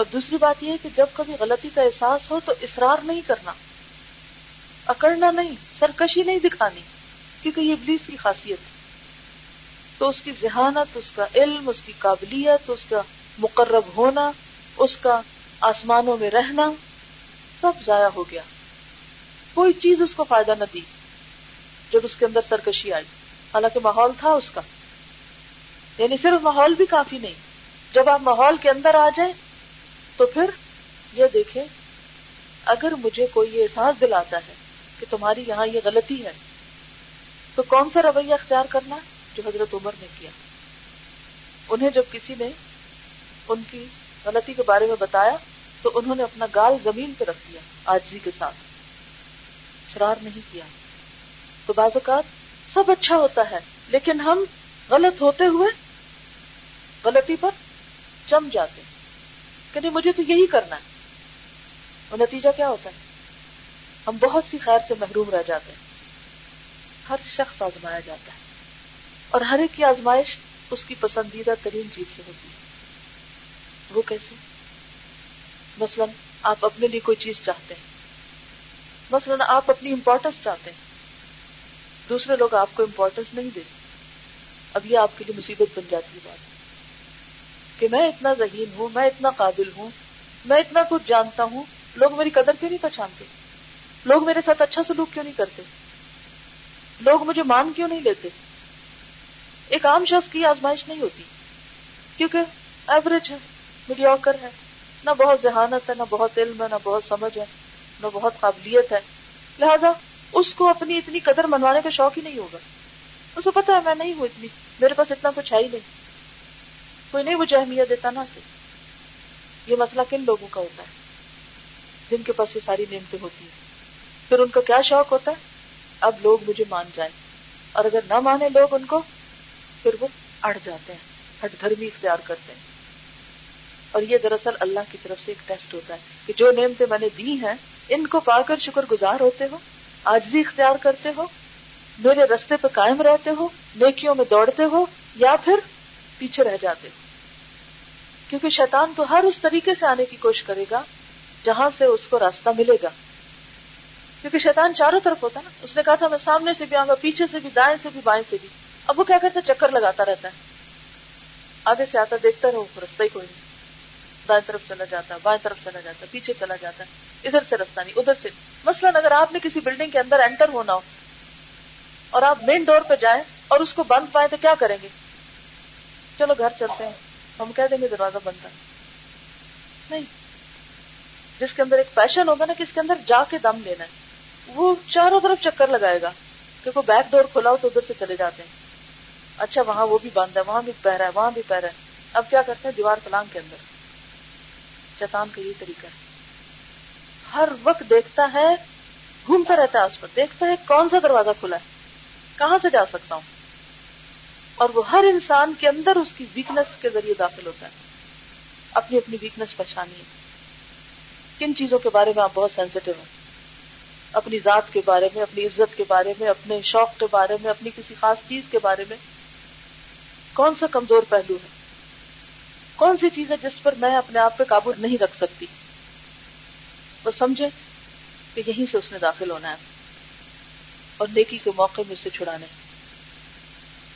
اور دوسری بات یہ ہے کہ جب کبھی غلطی کا احساس ہو تو اصرار نہیں کرنا، اکڑنا نہیں، سرکشی نہیں دکھانی، کیونکہ یہ ابلیس کی خاصیت ہے۔ تو اس کی ذہانت، اس کا علم، اس کی قابلیت، اس کا مقرب ہونا، اس کا آسمانوں میں رہنا، سب ضائع ہو گیا۔ کوئی چیز اس کو فائدہ نہ دی جب اس کے اندر سرکشی آئی۔ حالانکہ ماحول تھا اس کا یعنی صرف ماحول بھی کافی نہیں، جب آپ ماحول کے اندر آ جائیں تو پھر یہ دیکھیں، اگر مجھے کوئی یہ احساس دلاتا ہے کہ تمہاری یہاں یہ غلطی ہے، تو کون سا رویہ اختیار کرنا جو حضرت عمر نے کیا؟ انہیں جب کسی نے ان کی غلطی کے بارے میں بتایا، تو انہوں نے اپنا گال زمین پہ رکھ دیا، آجزی کے ساتھ۔ شرار نہیں کیا۔ تو بعض اوقات سب اچھا ہوتا ہے، لیکن ہم غلط ہوتے ہوئے غلطی پر جم جاتے۔ کہ نہیں، مجھے تو یہی کرنا ہے۔ اور نتیجہ کیا ہوتا ہے؟ ہم بہت سی خیر سے محروم رہ جاتے ہیں۔ ہر شخص آزمایا جاتا ہے۔ اور ہر ایک کی آزمائش اس کی پسندیدہ ترین چیز سے ہوتی ہے۔ وہ کیسے؟ مثلا آپ اپنے لیے کوئی چیز چاہتے ہیں۔ مثلا آپ اپنی امپورٹینس چاہتے ہیں۔ دوسرے لوگ آپ کو امپورٹینس نہیں دیتے۔ اب یہ آپ کے لیے مصیبت بن جاتی ہے بات کہ میں اتنا ذہین ہوں، میں اتنا قابل ہوں، میں اتنا کچھ جانتا ہوں، لوگ میری قدر کیوں نہیں پہچانتے؟ لوگ میرے ساتھ اچھا سلوک کیوں نہیں کرتے؟ لوگ مجھے مان کیوں نہیں لیتے؟ ایک عام شخص کی آزمائش نہیں ہوتی، کیونکہ ایوریج ہے میڈیوکر ہے، نہ بہت ذہانت ہے، نہ بہت علم ہے، نہ بہت سمجھ ہے، نہ بہت قابلیت ہے۔ لہذا اس کو اپنی اتنی قدر منوانے کا شوق ہی نہیں ہوگا۔ اس کو پتا ہے میں نہیں ہوں اتنی، میرے پاس اتنا کچھ ہے ہی نہیں۔ کوئی نہیں، مجھے اہمیت دیتا نا سے یہ مسئلہ کن لوگوں کا ہوتا ہے؟ جن کے پاس یہ ساری نعمتیں ہوتی ہیں۔ پھر ان کا کیا شوق ہوتا ہے؟ اب لوگ مجھے مان جائیں۔ اور اگر نہ مانے لوگ ان کو، پھر وہ اڑ جاتے ہیں، ہٹ دھرمی اختیار کرتے ہیں۔ اور یہ دراصل اللہ کی طرف سے ایک ٹیسٹ ہوتا ہے کہ جو نعمتیں میں نے دی ہیں، ان کو پا کر شکر گزار ہوتے ہو، آجزی اختیار کرتے ہو، میرے رستے پہ قائم رہتے ہو، نیکیوں میں دوڑتے ہو، یا پھر پیچھے رہ جاتے۔ کیونکہ شیطان تو ہر اس طریقے سے آنے کی کوشش کرے گا جہاں سے اس کو راستہ ملے گا۔ کیونکہ شیطان چاروں طرف ہوتا ہے نا۔ اس نے کہا تھا میں سامنے سے بھی آؤں گا، پیچھے سے بھی، دائیں سے بھی، بائیں سے بھی۔ اب وہ کیا کرتا ہے؟ چکر لگاتا رہتا ہے۔ آگے سے آتا، دیکھتا رہو رستہ ہی کوئی نہیں۔ دائیں طرف چلا جاتا ہے بائیں طرف چلا جاتا ہے پیچھے چلا جاتا۔ ہے ادھر سے رستہ نہیں، ادھر سے۔ مثلاً اگر آپ نے کسی بلڈنگ کے اندر انٹر ہونا ہو اور آپ مین ڈور پہ جائیں اور اس کو بند پائیں تو کیا کریں گے؟ چلو گھر چلتے ہیں۔ ہم کہہ دیں گے دروازہ بند ہے۔ نہیں۔ جس کے اندر ایک پیشن ہوگا نا کہ اس کے اندر جا کے دم لینا ہے۔ وہ چاروں طرف چکر لگائے گا۔ کیونکہ بیک ڈور کھلا ہو تو ادھر سے چلے جاتے ہیں۔ اچھا وہاں وہ بھی بند ہے، وہاں بھی پہ رہا ہے، وہاں بھی پہ رہا ہے۔ اب کیا کرتے ہیں؟ دیوار پلانگ کے اندر۔ چتان کا یہ طریقہ ہے۔ ہر وقت دیکھتا ہے، گھومتا رہتا ہے اس پر۔ دیکھتا ہے کون سا دروازہ کھلا ہے۔ کہاں سے جا سکتا ہوں؟ اور وہ ہر انسان کے اندر اس کی ویکنیس کے ذریعے داخل ہوتا ہے۔ اپنی اپنی ویکنیس پہچانی کن چیزوں کے بارے میں آپ بہت سینسیٹیو ہیں؟ اپنی ذات کے بارے میں، اپنی عزت کے بارے میں، اپنے شوق کے بارے میں، اپنی کسی خاص چیز کے بارے میں۔ کون سا کمزور پہلو ہے؟ کون سی چیز ہے جس پر میں اپنے آپ پہ قابو نہیں رکھ سکتی؟ وہ سمجھے کہ یہیں سے اس نے داخل ہونا ہے اور نیکی کے موقع میں اسے چھڑانے۔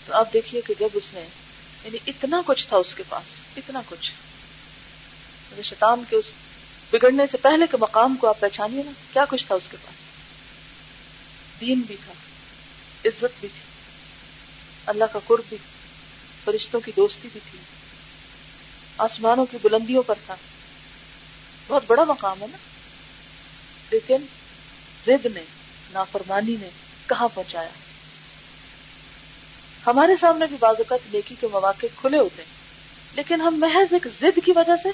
تو آپ دیکھیے کہ جب اس نے یعنی اتنا کچھ تھا اس کے پاس، اتنا کچھ۔ یعنی شیطان کے اس بگڑنے سے پہلے کے مقام کو آپ پہچانیے نا، کیا کچھ تھا اس کے پاس؟ دین بھی تھا، عزت بھی تھی، اللہ کا قرب بھی، فرشتوں کی دوستی بھی تھی، آسمانوں کی بلندیوں پر تھا۔ بہت بڑا مقام ہے نا۔ لیکن زد نے، نافرمانی نے کہاں پہنچایا؟ ہمارے سامنے بھی بعض اوقات نیکی کے مواقع کھلے ہوتے ہیں، لیکن ہم محض ایک زد کی وجہ سے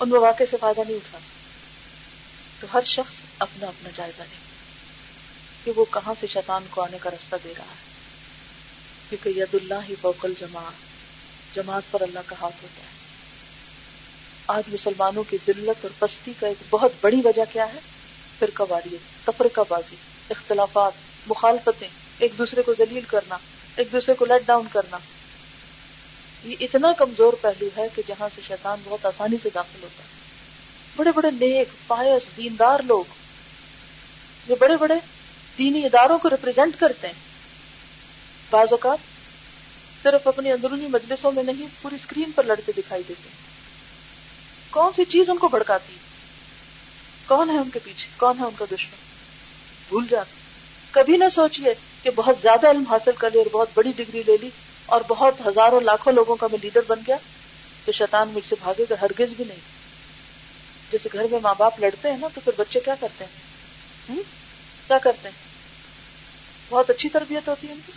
ان مواقع سے فائدہ نہیں اٹھا تو ہر شخص اپنا اپنا جائزہ لے، کہ وہ کہاں سے شیطان کو آنے کا رستہ دے رہا ہے۔ کیونکہ ید اللہ ہی فوق جماعت جماعت پر اللہ کا ہاتھ ہوتا ہے۔ آج مسلمانوں کی ذلت اور پستی کا ایک بہت بڑی وجہ کیا ہے؟ فرقہ واریت تفرقہ بازی، اختلافات، مخالفتیں، ایک دوسرے کو ذلیل کرنا۔ ایک دوسرے کو لیٹ ڈاؤن کرنا۔ یہ اتنا کمزور پہلو ہے کہ جہاں سے شیطان بہت آسانی سے داخل ہوتا ہے۔ بڑے بڑے نیک پائس دیندار لوگ جو بڑے بڑے دینی اداروں کو ریپرزینٹ کرتے ہیں۔ بعض اوقات صرف اپنی اندرونی مجلسوں میں نہیں، پوری اسکرین پر لڑتے دکھائی دیتے ہیں۔ کون سی چیز ان کو بھڑکاتی؟ کون ہے ان کے پیچھے؟ کون ہے ان کا دشمن؟ بھول جاتے کبھی نہ سوچیے کہ بہت زیادہ علم حاصل کر لی اور بہت بڑی ڈگری لے لی اور بہت ہزاروں لاکھوں لوگوں کا میں لیڈر بن گیا تو شیطان مجھ سے بھاگے گا، ہرگز بھی نہیں۔ جیسے گھر میں ماں باپ لڑتے ہیں نا، تو پھر بچے کیا کرتے ہیں؟ کیا کرتے ہیں؟ بہت اچھی تربیت ہوتی ہے ان کی۔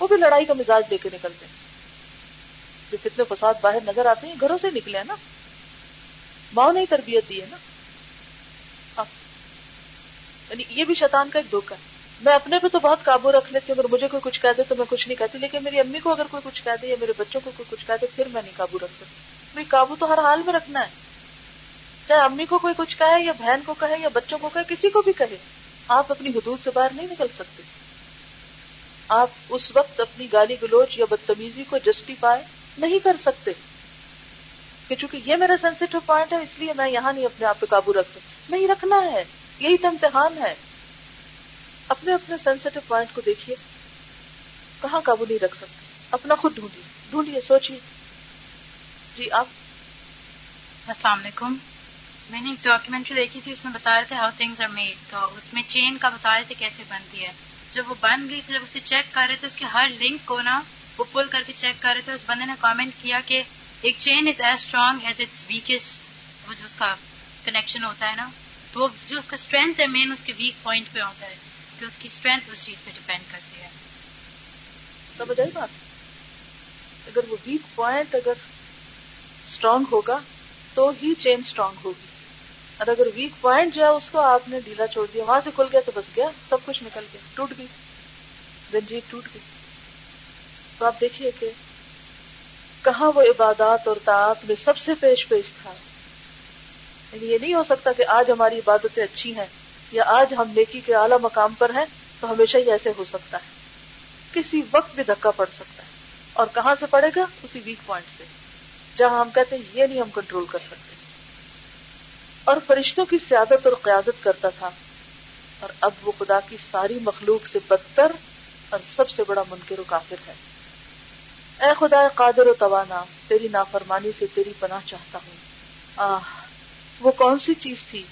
وہ بھی لڑائی کا مزاج لے کے نکلتے ہیں۔ جو کتنے فساد باہر نظر آتے ہیں، گھروں سے نکلے ہیں نا۔ ماں نے ہی تربیت دی ہے نا۔ ہاں۔ یعنی یہ بھی شیطان کا ایک دھوکہ ہے۔ میں اپنے پہ تو بہت قابو رکھ لیتی ہوں، اگر مجھے کوئی کچھ کہہ دے تو میں کچھ نہیں کہتی، لیکن میری امی کو اگر کوئی کچھ کہہ دے یا میرے بچوں کو کوئی کچھ کہہ دے پھر میں نہیں قابو رکھ سکتی بھائی قابو تو ہر حال میں رکھنا ہے۔ چاہے امی کو کوئی کچھ کہے یا بہن کو کہے یا بچوں کو کہے، کسی کو بھی کہے، آپ اپنی حدود سے باہر نہیں نکل سکتے۔ آپ اس وقت اپنی گالی گلوچ یا بدتمیزی کو جسٹیفائی نہیں کر سکتے۔ کہ چونکہ یہ میرا سینسیٹیو پوائنٹ ہے، اس لیے میں یہاں نہیں اپنے آپ پہ قابو رکھ سکتا نہیں رکھنا ہے، یہی تو امتحان ہے۔ اپنے اپنے سینسیٹیو پوائنٹ کو دیکھیے۔ کہاں قابو نہیں رکھ سکتے؟ اپنا خود ڈھونڈیے۔ ڈھونڈیے، سوچیے۔ جی آپ۔ السلام علیکم۔ میں نے ایک ڈاکیومنٹری دیکھی تھی، اس میں بتا رہے تھے ہاؤ تھنگز آر میڈ تو اس میں چین کا بتا رہے تھے کیسے بنتی ہے۔ جب وہ بن گئی تو جب اسے چیک کر رہے تھے، اس کے ہر لنک کو نا وہ پل کر کے چیک کر رہے تھے۔ اس بندے نے کامنٹ کیا کہ ایک chain is as strong as its weakest وہ جو اس کا کنیکشن ہوتا ہے نا، تو وہ جو اس کا اسٹرینتھ ہے مین اس کے ویک پوائنٹ پہ ہوتا ہے۔ کہ اس کی اسٹرینتھ اس چیز پہ ڈپینڈ کرتی ہے۔ سمجھ آئی بات؟ اگر وہ ویک پوائنٹ اگر اسٹرانگ ہوگا تو ہی چین اسٹرانگ ہوگی۔ اور اگر ویک پوائنٹ جو ہے اس کو آپ نے ڈھیلا چھوڑ دیا، وہاں سے کھل گیا تو بس گیا، سب کچھ نکل گیا، ٹوٹ گئی۔ زنجیر ٹوٹ گئی۔ تو آپ دیکھیے کہ کہاں وہ عبادات اور تعات میں سب سے پیش پیش تھا۔ یعنی یہ نہیں ہو سکتا کہ آج ہماری عبادتیں اچھی ہیں۔ یا آج ہم نیکی کے اعلیٰ مقام پر ہیں، تو ہمیشہ ہی ایسے ہو سکتا ہے۔ کسی وقت بھی دھکا پڑ سکتا ہے۔ اور کہاں سے پڑے گا؟ اسی ویک پوائنٹ سے۔ جہاں ہم کہتے ہیں، یہ نہیں ہم کنٹرول کر سکتے۔ اور فرشتوں کی سیادت اور قیادت کرتا تھا۔ اور اب وہ خدا کی ساری مخلوق سے بدتر اور سب سے بڑا منکر و کافر ہے۔ اے خدا، قادر و توانا، تیری نافرمانی سے تیری پناہ چاہتا ہوں۔ آہ، وہ کون سی چیز تھی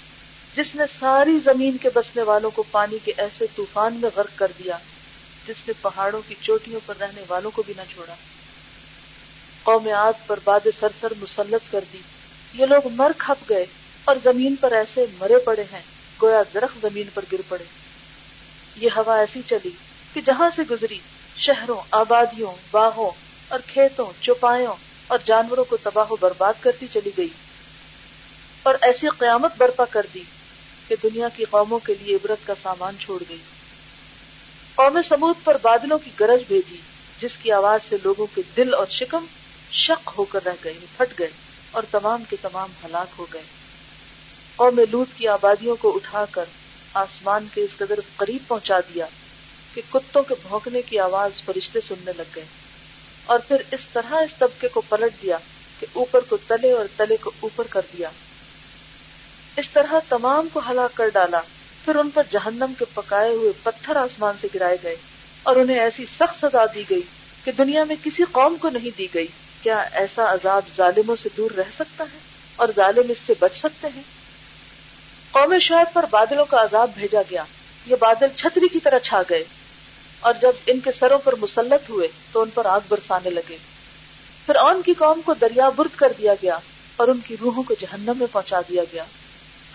جس نے ساری زمین کے بسنے والوں کو پانی کے ایسے طوفان میں غرق کر دیا، جس نے پہاڑوں کی چوٹیوں پر رہنے والوں کو بھی نہ چھوڑا۔ قوم عاد پر باد سرسر مسلط کر دی۔ یہ لوگ مر کھپ گئے اور زمین پر ایسے مرے پڑے ہیں، گویا درخت زمین پر گر پڑے۔ یہ ہوا ایسی چلی کہ جہاں سے گزری، شہروں، آبادیوں، باغوں اور کھیتوں، چوپایوں اور جانوروں کو تباہ و برباد کرتی چلی گئی۔ اور ایسی قیامت برپا کر دی کہ دنیا کی قوموں کے لیے عبرت کا سامان چھوڑ گئی۔ قوم سمود پر بادلوں کی گرج بھیجی، جس کی آواز سے لوگوں کے دل اور شکم شک ہو کر رہ گئے، پھٹ گئے اور تمام کے تمام ہلاک ہو گئے۔ قوم لوت کی آبادیوں کو اٹھا کر آسمان کے اس قدر قریب پہنچا دیا کہ کتوں کے بھونکنے کی آواز فرشتے سننے لگ گئے۔ اور پھر اس طرح اس طبقے کو پلٹ دیا کہ اوپر کو تلے اور تلے کو اوپر کر دیا۔ اس طرح تمام کو ہلاک کر ڈالا، پھر ان پر جہنم کے پکائے ہوئے پتھر آسمان سے گرائے گئے اور انہیں ایسی سخت سزا دی گئی کہ دنیا میں کسی قوم کو نہیں دی گئی۔ کیا ایسا عذاب ظالموں سے دور رہ سکتا ہے اور ظالم اس سے بچ سکتے ہیں؟ قوم شعیب پر بادلوں کا عذاب بھیجا گیا۔ یہ بادل چھتری کی طرح چھا گئے اور جب ان کے سروں پر مسلط ہوئے تو ان پر آگ برسانے لگے۔ پھر ان کی قوم کو دریا برد کر دیا گیا اور ان کی روحوں کو جہنم میں پہنچا دیا گیا۔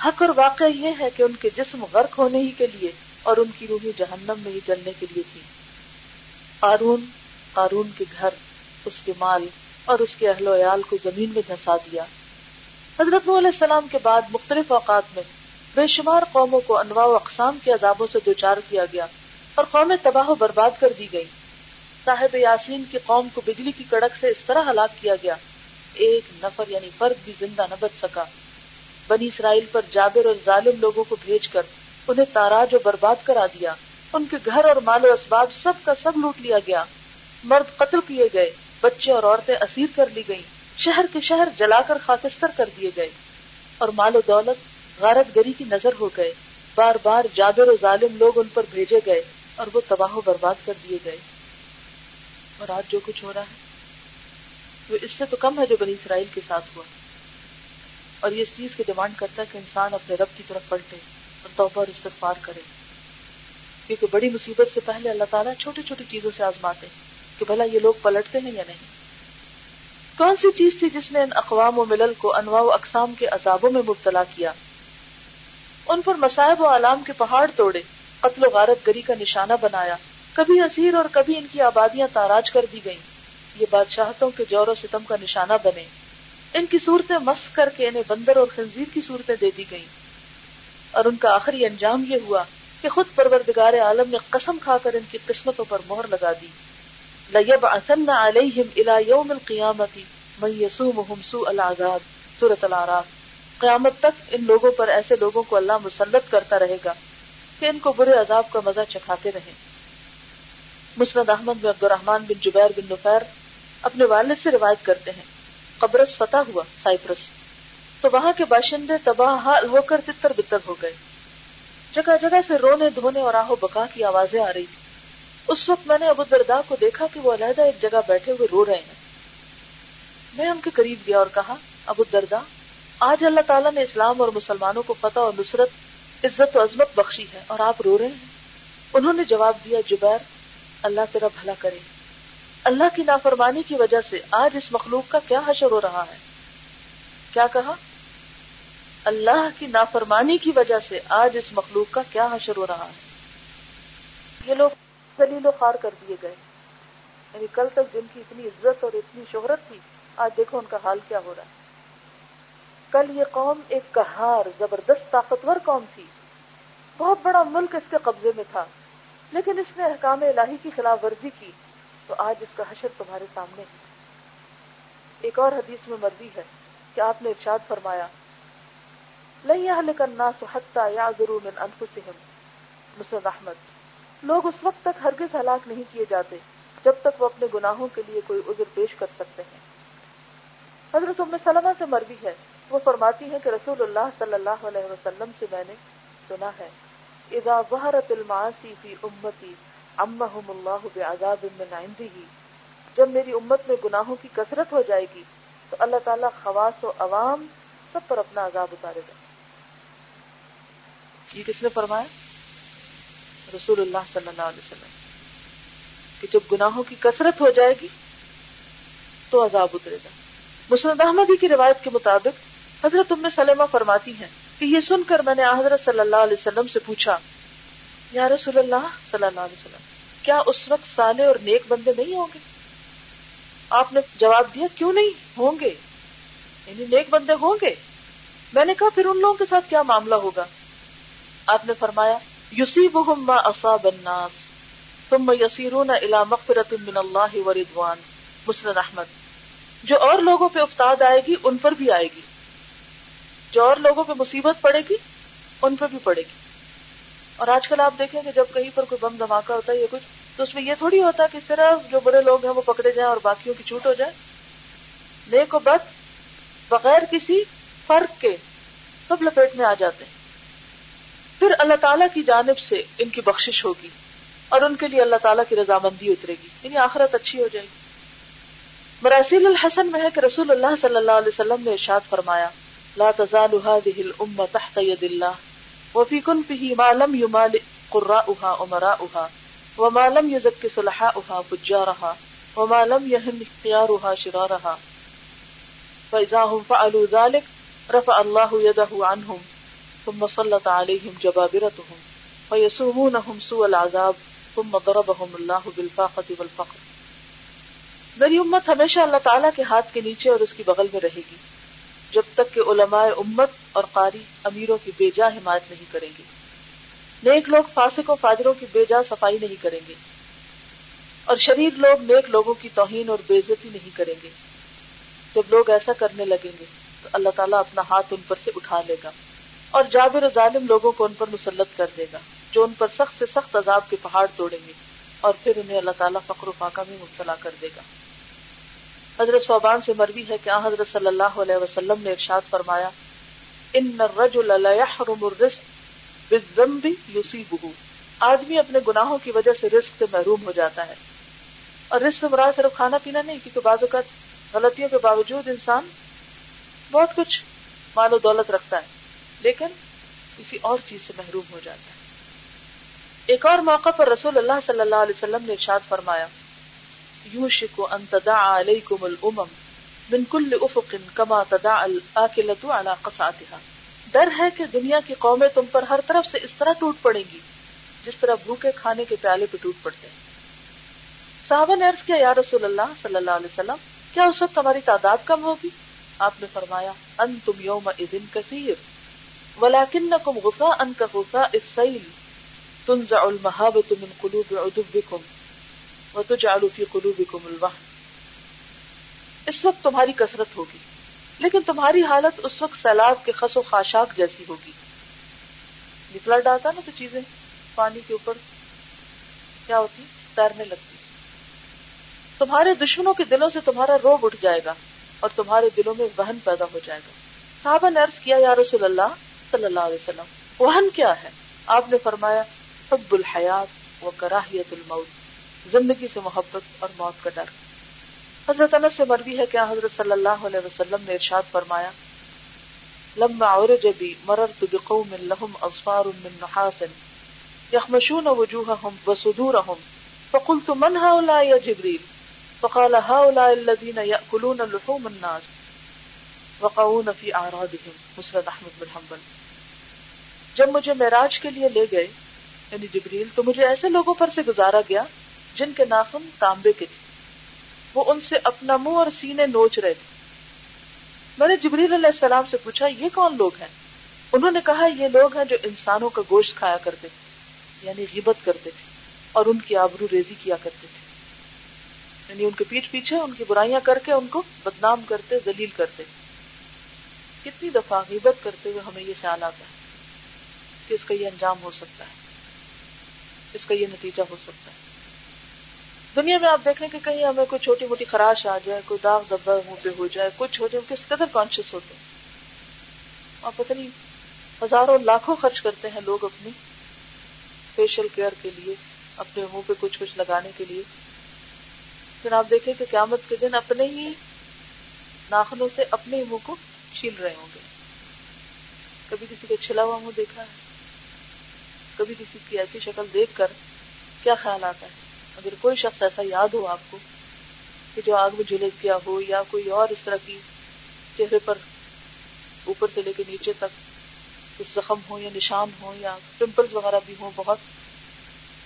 حق اور واقع یہ ہے کہ ان کے جسم غرق ہونے ہی کے لیے اور ان کی روحیں جہنم میں ہی جلنے کے لیے تھی قارون قارون کے گھر، اس کے مال اور اس کے اہل و عیال کو زمین میں دھسا دیا۔ حضرت علیہ السلام کے بعد مختلف اوقات میں بے شمار قوموں کو انواع و اقسام کے عذابوں سے دوچار کیا گیا اور قومیں تباہ و برباد کر دی گئی۔ صاحب یاسین کی قوم کو بجلی کی کڑک سے اس طرح ہلاک کیا گیا۔ ایک نفر یعنی فرد بھی زندہ نہ بچ سکا۔ بنی اسرائیل پر جابر اور ظالم لوگوں کو بھیج کر انہیں تاراج و برباد کرا دیا۔ ان کے گھر اور مال و اسباب سب کا سب لوٹ لیا گیا۔ مرد قتل کیے گئے، بچے اور عورتیں اسیر کر لی گئیں۔ شہر کے شہر جلا کر خاکستر کر دیے گئے۔ اور مال و دولت غارت گری کی نظر ہو گئے۔ بار بار جابر و ظالم لوگ ان پر بھیجے گئے اور وہ تباہ و برباد کر دیے گئے۔ اور آج جو کچھ ہو رہا ہے، وہ اس سے تو کم ہے جو بنی اسرائیل کے ساتھ ہوا۔ اور یہ اس چیز کی ڈیمانڈ کرتا ہے کہ انسان اپنے رب کی طرف پلٹے اور توبہ اور استغفار کرے۔ کیونکہ بڑی مصیبت سے پہلے اللہ تعالیٰ چھوٹی چھوٹی چیزوں سے آزماتے ہیں کہ بھلا یہ لوگ پلٹتے ہیں یا نہیں۔ کون سی چیز تھی جس نے ان اقوام و ملل کو انواع و اقسام کے عذابوں میں مبتلا کیا؟ ان پر مسائب و علام کے پہاڑ توڑے، قتل و غارت گری کا نشانہ بنایا، کبھی اسیر اور کبھی ان کی آبادیاں تاراج کر دی گئیں۔ یہ بادشاہتوں کے جور و ستم کا نشانہ بنے۔ ان کی صورتیں مس کر کے انہیں بندر اور خنزیر کی صورتیں دے دی گئیں۔ اور ان کا آخری انجام یہ ہوا کہ خود پروردگار عالم نے قسم کھا کر ان کی قسمتوں پر مہر لگا دی۔ لیب اصن علیہم یوم القیامتی من العذاب۔ سورة العراف۔ قیامت تک ان لوگوں پر، ایسے لوگوں کو اللہ مسلط کرتا رہے گا کہ ان کو برے عذاب کا مزہ چکھاتے رہیں۔ مسند احمد بن عبد الرحمن بن جبیر بن نفیر اپنے والد سے روایت کرتے ہیں۔ قبرص فتح ہوا، سائپرس۔ تو وہاں کے باشندے تباہ حال ہو کر تتر بتر ہو گئے۔ جگہ جگہ سے رونے دھونے اور آہو بکا کی آوازیں آ رہی تھی اس وقت میں نے ابو دردا کو دیکھا کہ وہ علیحدہ ایک جگہ بیٹھے ہوئے رو رہے ہیں۔ میں ان کے قریب گیا اور کہا، ابو دردا، آج اللہ تعالیٰ نے اسلام اور مسلمانوں کو فتح اور نصرت، عزت و عظمت بخشی ہے اور آپ رو رہے ہیں۔ انہوں نے جواب دیا، جبیر، اللہ تیرا بھلا کرے۔ اللہ کی نافرمانی کی وجہ سے آج اس مخلوق کا کیا حشر ہو رہا ہے؟ کیا کہا؟ اللہ کی نافرمانی کی وجہ سے آج اس مخلوق کا کیا حشر ہو رہا ہے؟ یہ لوگ دلیل و خار کر دیے گئے۔ یعنی کل تک جن کی اتنی عزت اور اتنی شہرت تھی، آج دیکھو ان کا حال کیا ہو رہا ہے۔ کل یہ قوم ایک کہار زبردست طاقتور قوم تھی۔ بہت بڑا ملک اس کے قبضے میں تھا، لیکن اس نے احکام الہی کی خلاف ورزی کی۔ تو آج اس کا حشر تمہارے سامنے ہے۔ ایک اور حدیث میں مرضی ہے کہ آپ نے ارشاد فرمایا مسد احمد۔ لوگ اس وقت تک ہرگز ہلاک نہیں کیے جاتے جب تک وہ اپنے گناہوں کے لیے کوئی عذر پیش کر سکتے ہیں۔ حضرت ام سلمہ سے مرضی ہے۔ وہ فرماتی ہیں کہ رسول اللہ صلی اللہ علیہ وسلم سے میں نے سنا ہے، اذا ظہرت المعاصی فی امتی امہم اللہ بعذاب من عنده۔ جب میری امت میں گناہوں کی کثرت ہو جائے گی، تو اللہ تعالیٰ خواص و عوام سب پر اپنا عذاب اتارے گا۔ یہ کس نے فرمایا؟ رسول اللہ صلی اللہ علیہ وسلم۔ کہ جب گناہوں کی کثرت ہو جائے گی، تو عذاب اترے گا۔ مسلم احمدی کی روایت کے مطابق حضرت ام سلمہ فرماتی ہیں کہ یہ سن کر میں نے حضرت صلی اللہ علیہ وسلم سے پوچھا، یا رسول اللہ صلی اللہ علیہ وسلم کیا اس وقت سالے اور نیک بندے نہیں ہوں گے؟ آپ نے جواب دیا، کیوں نہیں؟ ہوں گے۔ یعنی نیک بندے ہوں گے۔ میں نے کہا، پھر ان لوگوں کے ساتھ کیا معاملہ ہوگا؟ آپ نے فرمایا یوسیبہم ما اصاب الناس ثم یسیرون الى مغفرت من اللہ و رضوان۔ مسند احمد۔ جو اور لوگوں پہ افتاد آئے گی، ان پر بھی آئے گی۔ جو اور لوگوں پہ مصیبت پڑے گی، ان پہ بھی پڑے گی۔ اور آج کل آپ دیکھیں کہ جب کہیں پر کوئی بم دھماکہ ہوتا ہے یا کچھ تو اس میں یہ تھوڑی ہوتا کہ صرف جو برے لوگ ہیں وہ پکڑے جائیں اور باقیوں کی چھوٹ ہو جائے۔ نیک و بد بغیر کسی فرق کے سب لپیٹ میں آ جاتے ہیں۔ پھر اللہ تعالیٰ کی جانب سے ان کی بخشش ہوگی اور ان کے لیے اللہ تعالیٰ کی رضامندی اترے گی۔ یعنی آخرت اچھی ہو جائے گی۔ مراسیل الحسن میں ہے کہ رسول اللہ صلی اللہ علیہ وسلم نے ارشاد فرمایا، لا تزال هذه الامه تحت يد الله، وفي كنفه ما لم يمال قراؤها امراؤها وما لم يزك صلحاؤها فجارها وما لم يهن خيارها شرارها. فاذا هم فعلوا ذلك، رفع الله يده عنهم، ثم صلت عليهم جبابرتهم، فيسومونهم سوء العذاب، ثم ضربهم الله بالفاقة والفقر. میری امت ہمیشہ اللہ تعالیٰ کے ہاتھ کے نیچے اور اس کی بغل میں رہے گی، جب تک کہ علماء امت اور قاری امیروں کی بے جا حمایت نہیں کریں گے۔ نیک لوگ فاسق و فاجروں کی بے جا صفائی نہیں کریں گے۔ اور شریر لوگ نیک لوگوں کی توہین اور بےزتی نہیں کریں گے۔ جب لوگ ایسا کرنے لگیں گے تو اللہ تعالیٰ اپنا ہاتھ ان پر سے اٹھا لے گا اور جابر ظالم لوگوں کو ان پر مسلط کر دے گا، جو ان پر سخت سے سخت عذاب کے پہاڑ توڑیں گے اور پھر انہیں اللہ تعالیٰ فخر و فاقہ میں مبتلا کر دے گا۔ حضرت صوبان سے مروی ہے کہ حضرت صلی اللہ علیہ وسلم نے ارشاد فرمایا، ان الرجل لا يحرم الرزق آدمی اپنے گناہوں کی وجہ سے رزق سے محروم ہو جاتا ہے۔ اور رزق مراد صرف کھانا پینا نہیں، کیونکہ بعض اوقات غلطیوں کے باوجود انسان بہت کچھ مال و دولت رکھتا ہے، لیکن کسی اور چیز سے محروم ہو جاتا ہے۔ ایک اور موقع پر رسول اللہ صلی اللہ علیہ وسلم نے ارشاد فرمایا یوشک ان تدع علیکم الامم من کل افق کما تدع الاکلۃ علی قصعتها ڈر ہے کہ دنیا کی قومیں تم پر ہر طرف سے اس طرح ٹوٹ پڑیں گی، جس طرح بھوکے کھانے کے پیالے پہ ٹوٹ پڑتے ہیں۔ صحابہ نے عرض کیا، یا رسول اللہ صلی اللہ علیہ وسلم، کیا اس وقت ہماری تعداد کم ہوگی؟ آپ نے فرمایا ان تم یوم اذن کثیر ولکنکم غفاء ان کا غفاء السیل، تنزع المحابت من قلوب عدوکم وتجعل في قلوبكم الوهن اس وقت تمہاری کثرت ہوگی۔ لیکن تمہاری حالت اس وقت سیلاب کے خس و خاشاک جیسی ہوگی۔ نکلا ڈالتا نا تو چیزیں پانی کے اوپر کیا ہوتی؟ تیرنے لگتی۔ تمہارے دشمنوں کے دلوں سے تمہارا روب اٹھ جائے گا اور تمہارے دلوں میں وہن پیدا ہو جائے گا۔ صحابہ نے عرض کیا، یا رسول اللہ صلی اللہ علیہ وسلم، وہن کیا ہے؟ آپ نے فرمایا، حب الحیات و کراہیت الموت، زندگی سے محبت اور موت کا ڈر۔ حضرت انس سے مروی ہے کیا حضرت صلی اللہ علیہ وسلم نے ارشاد فرمایا، لما عرج بی مررت بقوم لهم اصفار من نحاس يخمشون وجوههم وصدورهم، فقلت من هؤلاء يا جبريل فقال هؤلاء الذين يأكلون اللحوم الناس وقعون في اعراضهم. مسرد احمد بن حنبل۔ جب مجھے معراج کے لیے لے گئے یعنی جبریل، تو مجھے ایسے لوگوں پر سے گزارا گیا جن کے ناخن تانبے کے تھے۔ وہ ان سے اپنا منہ اور سینے نوچ رہے تھے۔ میں نے جبریل علیہ السلام سے پوچھا، یہ کون لوگ ہیں؟ انہوں نے کہا، یہ لوگ ہیں جو انسانوں کا گوشت کھایا کرتے تھے یعنی غیبت کرتے تھے، اور ان کی آبرو ریزی کیا کرتے تھے۔ یعنی ان کے پیٹ پیچھے، ان کی برائیاں کر کے، ان کو بدنام کرتے دلیل کرتے۔ کتنی دفعہ غیبت کرتے ہوئے ہمیں یہ خیال آتا ہے کہ اس کا یہ انجام ہو سکتا ہے، اس کا یہ نتیجہ ہو سکتا ہے۔ دنیا میں آپ دیکھیں کہ کہیں ہمیں کوئی چھوٹی موٹی خراش آ جائے، کوئی داغ دبا منہ پہ ہو جائے کچھ ہو جائے کس قدر کانشیس ہوتے ہیں؟ آپ پتہ نہیں، ہزاروں لاکھوں خرچ کرتے ہیں لوگ اپنی فیشل کیئر کے لیے، اپنے منہ پہ کچھ کچھ لگانے کے لیے۔ پھر آپ دیکھیں کہ قیامت کے دن اپنے ہی ناخنوں سے اپنے منہ کو چھیل رہے ہوں گے۔ کبھی کسی کا چھلا ہوا منہ دیکھا ہے؟ کبھی کسی کی ایسی شکل دیکھ کر کیا خیال آتا ہے؟ اگر کوئی شخص ایسا یاد ہو آپ کو کہ جو آگ میں جھلس گیا ہو یا کوئی اور اس طرح کی چہرے پر اوپر سے لے کے نیچے تک کچھ زخم ہو یا نشان ہو یا پمپلز وغیرہ بھی ہوں بہت،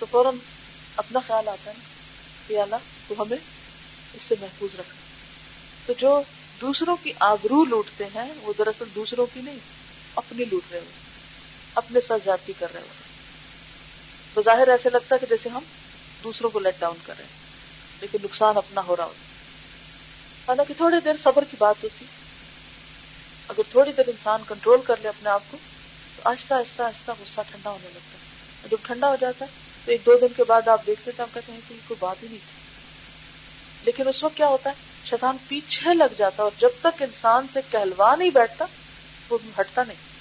تو فوراً اپنا خیال آتا ہے کہ اللہ تو ہمیں اس سے محفوظ رکھنا تو جو دوسروں کی آبرو لوٹتے ہیں، وہ دراصل دوسروں کی نہیں، اپنی لوٹ رہے ہو اپنے ساتھ جاتی کر رہے ہو بظاہر ایسے لگتا ہے کہ جیسے ہم دوسروں کو لیٹ ڈاؤن کر رہے ہیں۔ لیکن نقصان اپنا ہو رہا ہوتا حالانکہ تھوڑی دیر صبر کی بات ہوتی۔ اگر تھوڑی دیر انسان کنٹرول کر لے اپنے آپ کو، تو آہستہ آہستہ آہستہ غصہ ٹھنڈا ہونے لگتا ہے۔ جب ٹھنڈا ہو جاتا ہے، تو ایک دو دن کے بعد آپ دیکھتے تھے آپ کہتے ہیں کہ کوئی بات ہی نہیں تھی۔ لیکن اس وقت کیا ہوتا ہے، شیطان پیچھے لگ جاتا ہے اور جب تک انسان سے کہلوا نہیں بیٹھتا، وہ ہٹتا نہیں۔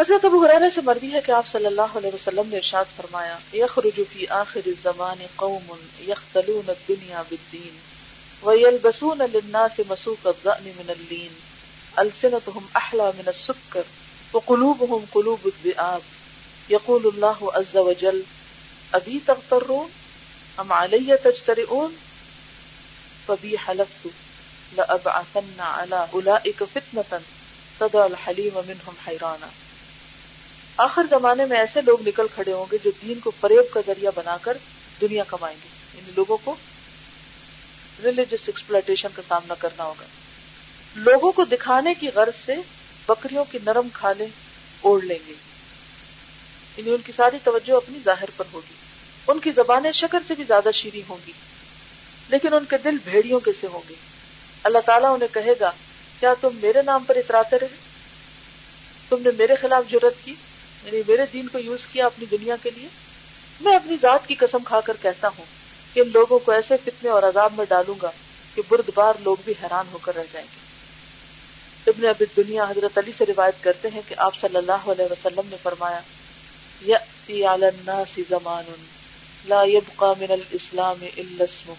حضرت ابو حرارہ سے مروی ہے کہ آپ صلی اللہ علیہ وسلم نے ارشاد فرمایا، یخرج فی آخر الزمان قوم یختلون الدنیا بالدین ویلبسون للناس مسوق الضأن من اللین، السنتهم احلا من السکر وقلوبهم قلوب الذئاب. یقول اللہ عز وجل ابی تغترون ام علی تجترئون؟ فبی حلفت لأبعثن على أولئك فتنة تدع الحليم منهم حيرانا آخر زمانے میں ایسے لوگ نکل کھڑے ہوں گے جو دین کو فریب کا ذریعہ بنا کر دنیا کمائیں گے۔ ان لوگوں کو ریلیجس ایکسپلائٹیشن کا سامنا کرنا ہوگا۔ لوگوں کو دکھانے کی غرض سے بکریوں کی نرم کھالیں اوڑھ لیں گے۔ یعنی ان کی ساری توجہ اپنی ظاہر پر ہوگی۔ ان کی زبانیں شکر سے بھی زیادہ شیریں ہوں گی، لیکن ان کے دل بھیڑیوں کے سے ہوں گے۔ اللہ تعالیٰ انہیں کہے گا، کیا تم میرے نام پر اتراتے رہے تم نے میرے خلاف جرت کی؟ یعنی میرے دین کو یوز کیا اپنی دنیا کے لیے، میں اپنی ذات کی قسم کھا کر کہتا ہوں کہ ان لوگوں کو ایسے فتنے اور عذاب میں ڈالوں گا کہ برد بار لوگ بھی حیران ہو کر رہ جائیں گے۔ ابن ابی دنیا حضرت علی سے روایت کرتے ہیں کہ آپ صلی اللہ علیہ وسلم نے فرمایا، یأتی علی الناس زمان، لا يبقى من الاسلام الا اسمه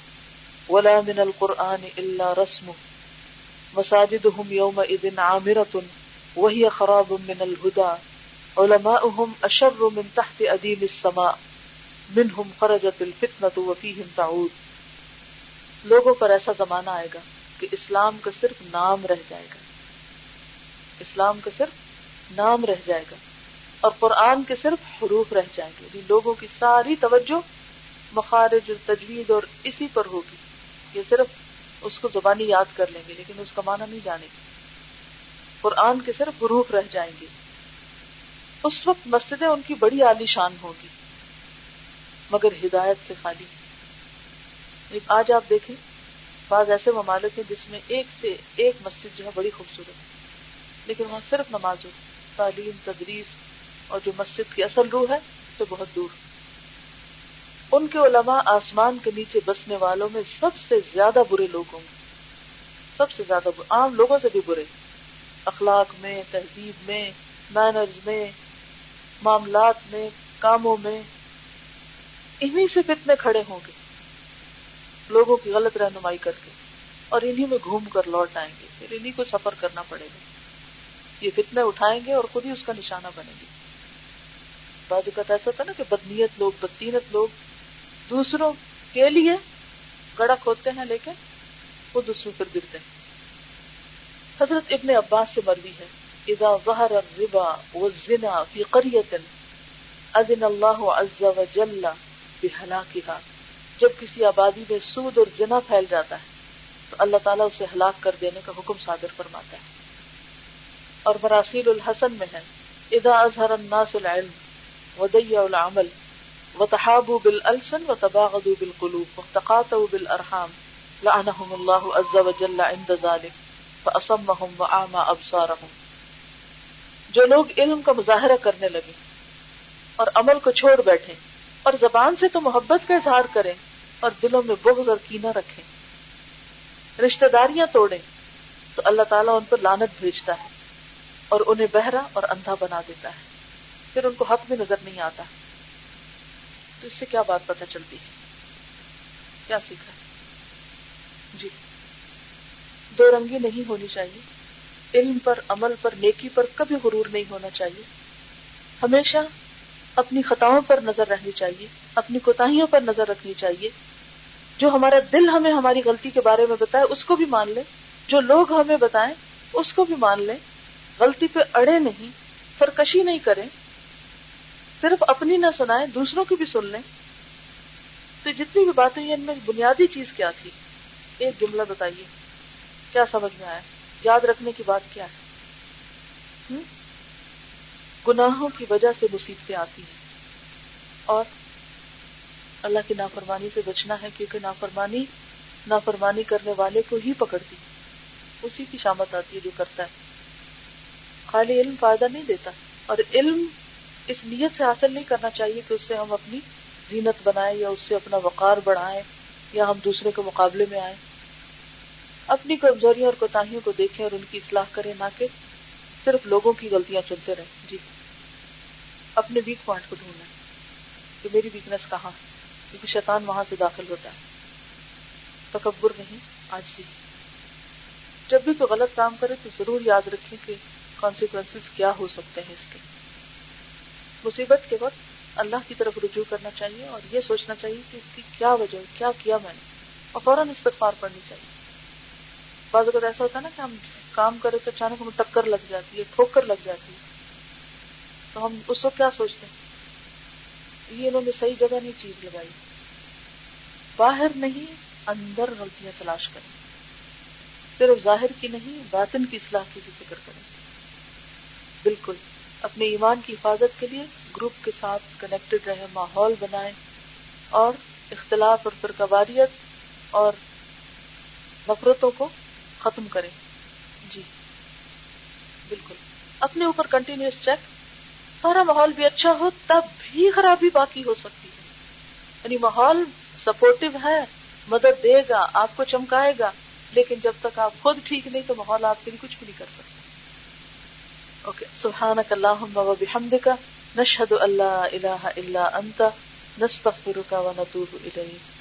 ولا من القرآن الا رسمه مساجدهم يومئذ عامرة وهي خراب من الهدى علماؤهم اشر من تحت ادیم السماء منهم خرجت الفتنة وفيهم تعود۔ لوگوں پر ایسا زمانہ آئے گا کہ اسلام کا صرف نام رہ جائے گا۔ اسلام کا صرف نام رہ جائے گا۔ اور قرآن کے صرف حروف رہ جائیں گے۔ یعنی لوگوں کی ساری توجہ مخارج اور تجوید اور اسی پر ہوگی۔ یہ صرف اس کو زبانی یاد کر لیں گے، لیکن اس کا معنی نہیں جانے گے۔ قرآن کے صرف حروف رہ جائیں گے۔ اس وقت مسجدیں ان کی بڑی عالی شان ہوگی۔ مگر ہدایت سے خالی۔ آج آپ دیکھیں، بعض ایسے ممالک ہیں جس میں ایک سے ایک مسجد جو ہے بڑی خوبصورت لیکن وہاں صرف نماز ہو، تعلیم، تدریس اور جو مسجد کی اصل روح ہے تو بہت دور۔ ان کے علماء آسمان کے نیچے بسنے والوں میں سب سے زیادہ برے لوگ ہوں گے۔ سب سے زیادہ برے عام لوگوں سے بھی برے۔ اخلاق میں، تہذیب میں، مینرز میں معاملات میں، کاموں میں، انہی سے فتنے کھڑے ہوں گے، لوگوں کی غلط رہنمائی کر کے، اور انہی میں گھوم کر لوٹ آئیں گے، پھر انہی کو سفر کرنا پڑے گا۔ یہ فتنے اٹھائیں گے اور خود ہی اس کا نشانہ بنے گی بعض اوقات ایسا ہوتا نا کہ بدنیت لوگ بدتینت لوگ دوسروں کے لیے گڑا کھودتے ہیں، لیکن وہ دوسروں پر گرتے ہیں۔ حضرت ابن عباس سے مروی ہے۔ اذا ظهر الربا والزنا في قرية اذن الله عز وجل بهلاكها. جب کسی آبادی میں سود اور زنا پھیل جاتا ہے، تو اللہ تعالیٰ اسے ہلاک کر دینے کا حکم صادر فرماتا ہے۔ اور مراسیل الحسن میں ہے، اذا اظہر الناس العلم وضيع العمل وتحابوا بالالسن وتباغضوا بالقلوب وتقاطعوا بالارحام لعنهم الله عز وجل عند ذلك فاصمهم واعمى ابصارهم جو لوگ علم کا مظاہرہ کرنے لگے اور عمل کو چھوڑ بیٹھے اور زبان سے تو محبت کا اظہار کریں اور دلوں میں بغض اور کینہ رکھیں۔ رشتہ داریاں توڑیں تو اللہ تعالیٰ ان پر لانت بھیجتا ہے اور انہیں بہرا اور اندھا بنا دیتا ہے۔ پھر ان کو حق بھی نظر نہیں آتا۔ تو اس سے کیا بات پتہ چلتی ہے؟ کیا سیکھا جی دو رنگی نہیں ہونی چاہیے۔ علم پر، عمل پر، نیکی پر کبھی غرور نہیں ہونا چاہیے۔ ہمیشہ اپنی خطاؤں پر نظر رہنی چاہیے، اپنی کوتاہیوں پر نظر رکھنی چاہیے۔ جو ہمارا دل ہمیں ہماری غلطی کے بارے میں بتائے، اس کو بھی مان لے۔ جو لوگ ہمیں بتائیں، اس کو بھی مان لیں غلطی پہ اڑے نہیں سرکشی نہیں کریں۔ صرف اپنی نہ سنائیں، دوسروں کی بھی سن لیں۔ تو جتنی بھی باتیں ان میں بنیادی چیز کیا تھی؟ ایک جملہ بتائیے، کیا سمجھ میں آیا؟ یاد رکھنے کی بات کیا ہے؟ گناہوں کی وجہ سے مصیبتیں آتی ہیں۔ اور اللہ کی نافرمانی سے بچنا ہے کیونکہ نافرمانی نافرمانی کرنے والے کو ہی پکڑتی اسی کی شامت آتی ہے جو کرتا ہے۔ خالی علم فائدہ نہیں دیتا۔ اور علم اس نیت سے حاصل نہیں کرنا چاہیے کہ اس سے ہم اپنی زینت بنائیں یا اس سے اپنا وقار بڑھائیں یا ہم دوسرے کے مقابلے میں آئیں۔ اپنی کمزوریوں اور کوتاہیوں کو دیکھیں اور ان کی اصلاح کریں، نہ کہ صرف لوگوں کی غلطیاں چنتے رہیں۔ جی۔ اپنے ویک پوائنٹ کو ڈھونڈنا کہ میری ویکنیس کہاں؟ کیونکہ شیطان وہاں سے داخل ہوتا ہے۔ تکبر نہیں، آج جی۔ جب بھی کوئی غلط کام کرے تو ضرور یاد رکھیں کہ کانسیکوینس کیا ہو سکتے ہیں اس کے۔ مصیبت کے وقت اللہ کی طرف رجوع کرنا چاہیے اور یہ سوچنا چاہیے کہ اس کی کیا وجہ، کیا کیا میں نے۔ اور فوراً استغفار پڑھنی چاہیے۔ بعض اگر ایسا ہوتا ہے نا کہ ہم کام کرے تو اچانک ہمیں ٹکر لگ جاتی ہے، ٹھوکر لگ جاتی ہے۔ تو ہم اس وقت کیا سوچتے ہیں؟ یہ انہوں نے صحیح جگہ نہیں چیز لگائی۔ باہر نہیں، اندر غلطیاں تلاش کریں۔ صرف ظاہر کی نہیں، باطن کی اصلاح کی بھی فکر کریں۔ بالکل، اپنے ایمان کی حفاظت کے لیے گروپ کے ساتھ کنیکٹڈ رہے ماحول بنائیں۔ اور اختلاف اور فرقواریت اور نفرتوں کو ختم کریں۔ جی۔ بالکل۔ اپنے اوپر کنٹینیوس چیک سارا ماحول بھی اچھا ہو، تب بھی خرابی باقی ہو سکتی ہے۔ یعنی ماحول سپورٹو ہے، مدد دے گا، آپ کو چمکائے گا، لیکن جب تک آپ خود ٹھیک نہیں، تو ماحول آپ کے لیے کچھ بھی نہیں کر سکتا۔ اوکے۔ سبحانک اللہم و بحمدک۔ نشہد اللہ الہ الا انت۔ نستغفرک و نتوب الیک۔